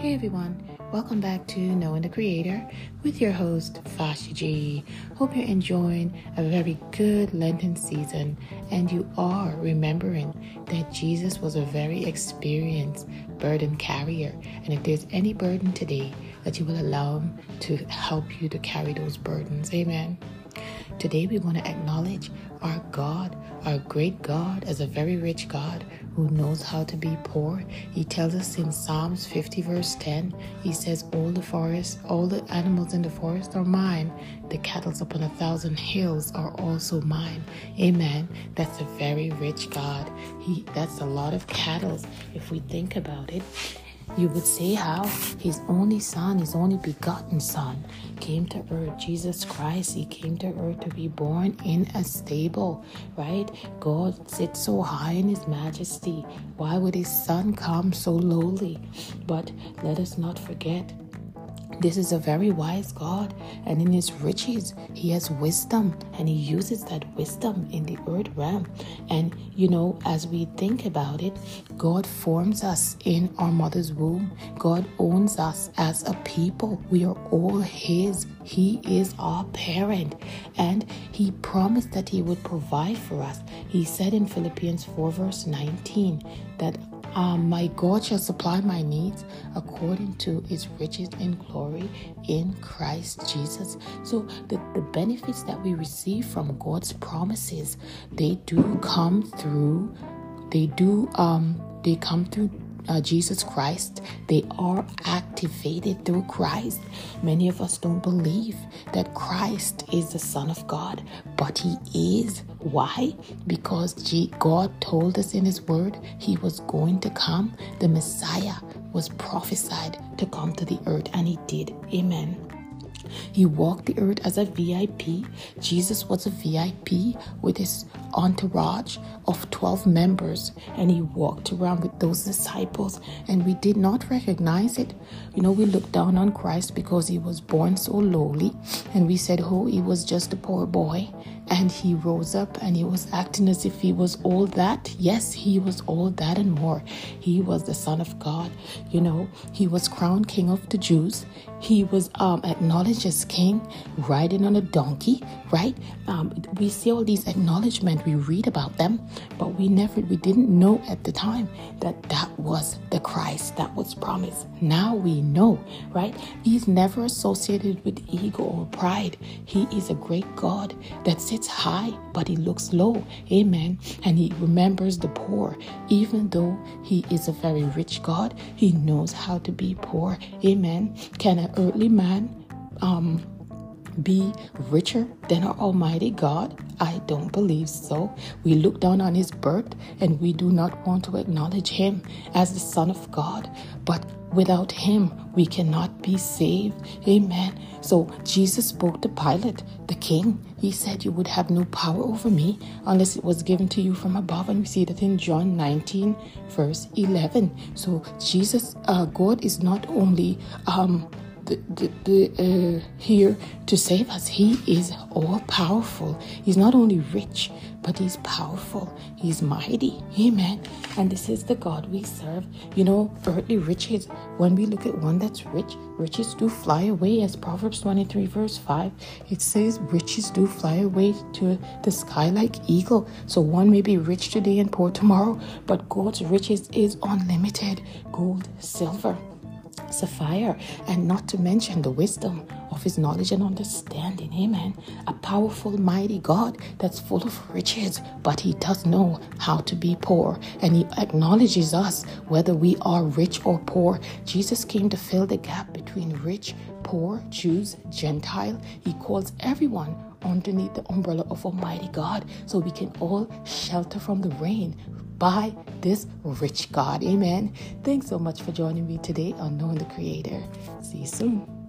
Hey everyone, welcome back to Knowing the Creator with your host Fasha G. Hope you're enjoying a very good Lenten season and you are remembering that Jesus was a very experienced burden carrier. And if there's any burden today, that you will allow Him to help you to carry those burdens. Amen. Today we want to acknowledge our God, our great God, as a very rich God who knows how to be poor. He tells us in Psalms 50, verse 10, He says, All the forest, all the animals in the forest are mine. The cattle upon a thousand hills are also mine. Amen. That's a very rich God. He that's a lot of cattle if we think about it you would say how his only son, his only begotten son, came to earth. Jesus Christ, he came to earth to be born in a stable, right? God sits so high in his majesty. Why would his son come so lowly? But let us not forget this is a very wise God, and in his riches, he has wisdom, and he uses that wisdom in the earth realm. And you know, as we think about it, God forms us in our mother's womb, God owns us as a people. We are all his. He is our parent, and he promised that he would provide for us. He said in Philippians 4, verse 19, that um, my God shall supply my needs according to his riches and glory in Christ Jesus. So the, the benefits that we receive from God's promises, they do come through, they do um they come through uh, Jesus Christ, they are activated through Christ. Many of us don't believe that Christ is the Son of God, but He is. Why? Because God told us in His Word He was going to come. The Messiah was prophesied to come to the earth, and He did. Amen. He walked the earth as a VIP. Jesus was a VIP with his entourage of 12 members, and he walked around with those disciples, and we did not recognize it. You know, we looked down on Christ because he was born so lowly, and we said, Oh, he was just a poor boy. And he rose up and he was acting as if he was all that. Yes, he was all that and more. He was the Son of God. You know, he was crowned King of the Jews. He was um, acknowledged as King, riding on a donkey, right? Um, we see all these acknowledgments, we read about them, but we never, we didn't know at the time that that was the Christ that was promised. Now we know, right? He's never associated with ego or pride. He is a great God that sits high, but he looks low. Amen. And he remembers the poor. Even though he is a very rich God, he knows how to be poor. Amen. Can an earthly man um, be richer than our Almighty God? I don't believe so. We look down on his birth and we do not want to acknowledge him as the Son of God. But without him, we cannot be saved. Amen. So Jesus spoke to Pilate, the king. He said, You would have no power over me unless it was given to you from above. And we see that in John 19, verse 11. So Jesus, uh, God is not only um, the, the, uh, here to save us. He is all powerful. He's not only rich, but he's powerful. He's mighty. Amen. And this is the God we serve. You know, earthly riches, when we look at one that's rich, riches do fly away. As Proverbs 23, verse 5, it says, riches do fly away to the sky like eagle. So one may be rich today and poor tomorrow, but God's riches is unlimited gold, silver sapphire, and not to mention the wisdom of his knowledge and understanding. Amen. A powerful, mighty God that's full of riches, but he does know how to be poor, and he acknowledges us whether we are rich or poor. Jesus came to fill the gap between rich, poor, Jews, Gentile. He calls everyone underneath the umbrella of Almighty God so we can all shelter from the rain, by this rich God. Amen. Thanks so much for joining me today on Knowing the Creator. See you soon.